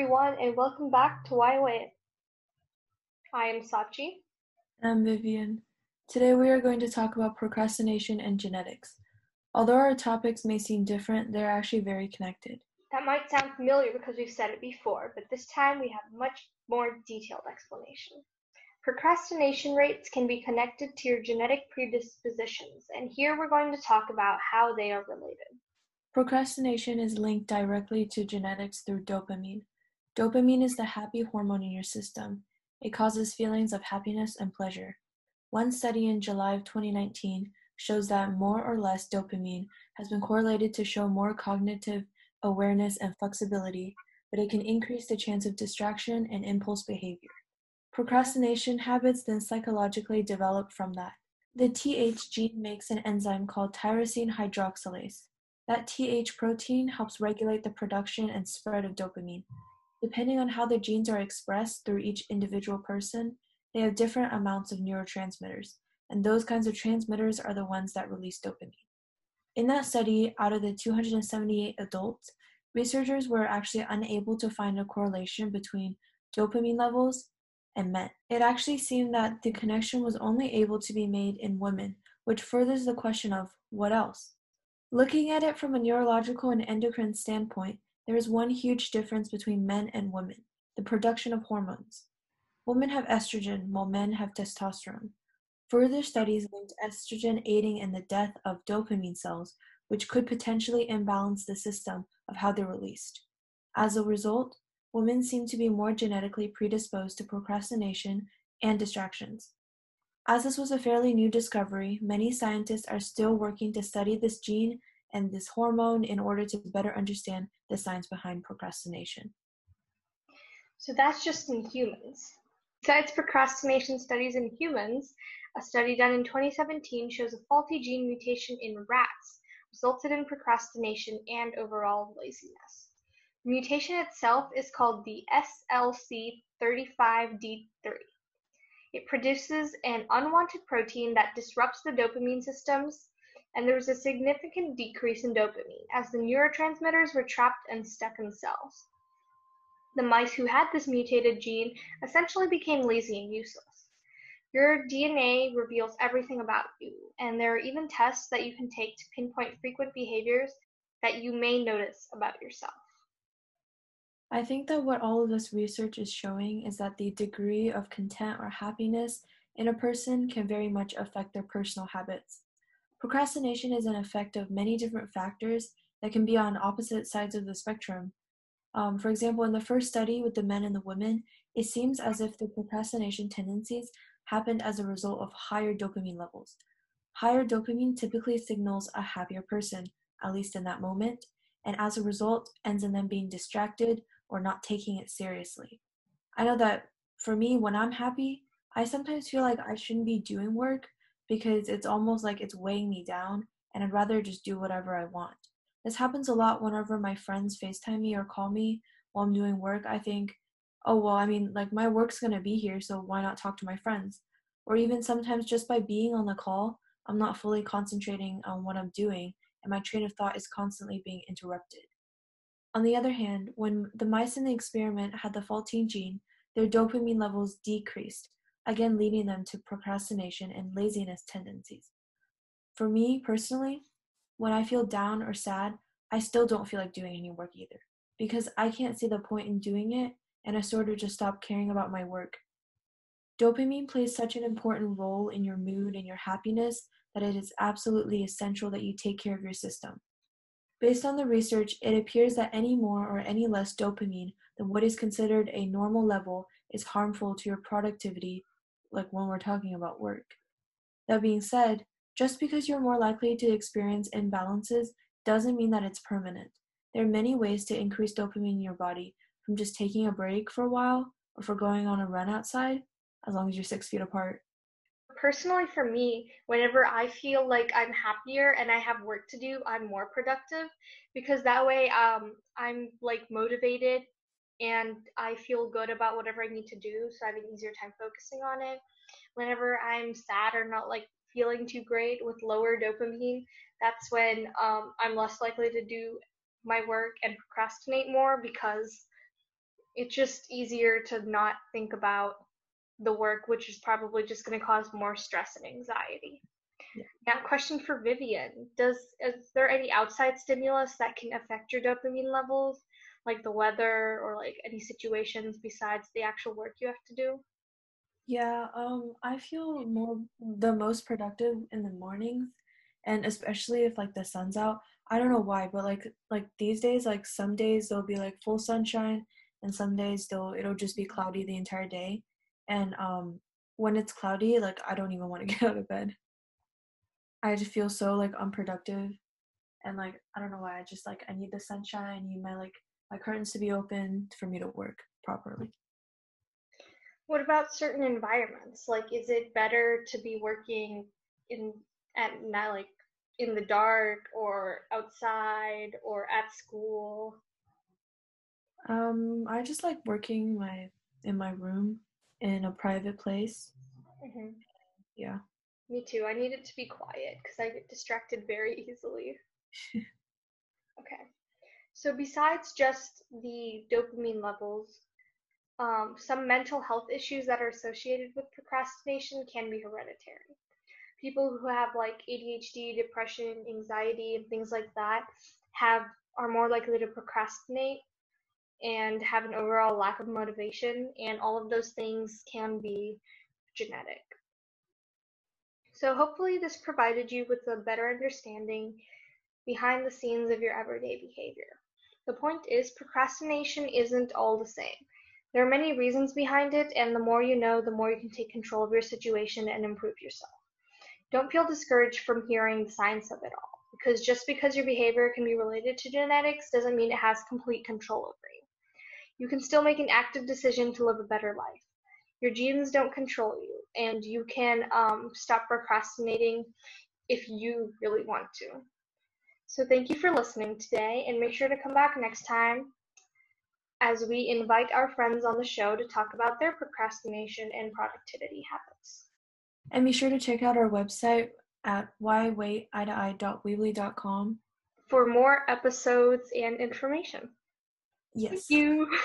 everyone, and welcome back to Why Wait. I am Sachi. And I'm Vivian. Today we are going to talk about procrastination and genetics. Although our topics may seem different, they're actually very connected. That might sound familiar because we've said it before, but this time we have much more detailed explanation. Procrastination rates can be connected to your genetic predispositions, and here we're going to talk about how they are related. Procrastination is linked directly to genetics through dopamine. Dopamine is the happy hormone in your system. It causes feelings of happiness and pleasure. One study in July of 2019 shows that more or less dopamine has been correlated to show more cognitive awareness and flexibility, but it can increase the chance of distraction and impulse behavior. Procrastination habits then psychologically develop from that. The TH gene makes an enzyme called tyrosine hydroxylase. That TH protein helps regulate the production and spread of dopamine. Depending on how the genes are expressed through each individual person, they have different amounts of neurotransmitters, and those kinds of transmitters are the ones that release dopamine. In that study, out of the 278 adults, researchers were actually unable to find a correlation between dopamine levels and men. It actually seemed that the connection was only able to be made in women, which furthers the question of what else? Looking at it from a neurological and endocrine standpoint, there is one huge difference between men and women the production of hormones. Women have estrogen while men have testosterone. Further studies linked estrogen aiding in the death of dopamine cells, which could potentially imbalance the system of how they're released. As a result, women seem to be more genetically predisposed to procrastination and distractions. As this was a fairly new discovery, many scientists are still working to study this gene and this hormone in order to better understand the science behind procrastination. So that's just in humans. Besides procrastination studies in humans, a study done in 2017 shows a faulty gene mutation in rats resulted in procrastination and overall laziness. The mutation itself is called the SLC35D3. It produces an unwanted protein that disrupts the dopamine systems, and there was a significant decrease in dopamine as the neurotransmitters were trapped and stuck in cells. The mice who had this mutated gene essentially became lazy and useless. Your DNA reveals everything about you, and there are even tests that you can take to pinpoint frequent behaviors that you may notice about yourself. I think that what all of this research is showing is that the degree of content or happiness in a person can very much affect their personal habits. Procrastination is an effect of many different factors that can be on opposite sides of the spectrum. Um, for example, in the first study with the men and the women, it seems as if the procrastination tendencies happened as a result of higher dopamine levels. Higher dopamine typically signals a happier person, at least in that moment, and as a result ends in them being distracted or not taking it seriously. I know that for me, when I'm happy, I sometimes feel like I shouldn't be doing work because it's almost like it's weighing me down and I'd rather just do whatever I want. This happens a lot whenever my friends FaceTime me or call me while I'm doing work. I think, oh, well, I mean, like my work's gonna be here, so why not talk to my friends? Or even sometimes just by being on the call, I'm not fully concentrating on what I'm doing and my train of thought is constantly being interrupted. On the other hand, when the mice in the experiment had the faulty gene, their dopamine levels decreased, again leading them to procrastination and laziness tendencies. For me personally, when I feel down or sad, I still don't feel like doing any work either because I can't see the point in doing it and I sort of just stop caring about my work. Dopamine plays such an important role in your mood and your happiness that it is absolutely essential that you take care of your system. Based on the research, it appears that any more or any less dopamine than what is considered a normal level is harmful to your productivity, like when we're talking about work. That being said, just because you're more likely to experience imbalances doesn't mean that it's permanent. There are many ways to increase dopamine in your body, from just taking a break for a while or for going on a run outside, as long as you're six feet apart, personally for me whenever i feel like i'm happier and i have work to do i'm more productive because that way um, i'm like motivated and i feel good about whatever i need to do so i have an easier time focusing on it whenever i'm sad or not like feeling too great with lower dopamine that's when um, i'm less likely to do my work and procrastinate more because it's just easier to not think about the work, which is probably just going to cause more stress and anxiety. Yeah. Now, question for Vivian: Does is there any outside stimulus that can affect your dopamine levels, like the weather or like any situations besides the actual work you have to do? Yeah, um, I feel more the most productive in the mornings, and especially if like the sun's out. I don't know why, but like like these days, like some days there'll be like full sunshine, and some days they'll it'll just be cloudy the entire day. And um, when it's cloudy, like I don't even want to get out of bed. I just feel so like unproductive, and like I don't know why. I just like I need the sunshine. I need my like my curtains to be open for me to work properly. What about certain environments? Like, is it better to be working in at night, like in the dark, or outside, or at school? Um, I just like working my in my room in a private place. hmm Yeah. Me too. I need it to be quiet because I get distracted very easily. okay. So besides just the dopamine levels, um, some mental health issues that are associated with procrastination can be hereditary. People who have like ADHD, depression, anxiety, and things like that have are more likely to procrastinate and have an overall lack of motivation, and all of those things can be genetic. So hopefully this provided you with a better understanding behind the scenes of your everyday behavior. The point is procrastination isn't all the same. There are many reasons behind it, and the more you know, the more you can take control of your situation and improve yourself. Don't feel discouraged from hearing the science of it all, because just because your behavior can be related to genetics doesn't mean it has complete control over you. You can still make an active decision to live a better life. Your genes don't control you, and you can um, stop procrastinating if you really want to. So, thank you for listening today, and make sure to come back next time as we invite our friends on the show to talk about their procrastination and productivity habits. And be sure to check out our website at whywaiteye.weebly.com. For more episodes and information. Yes. Thank you.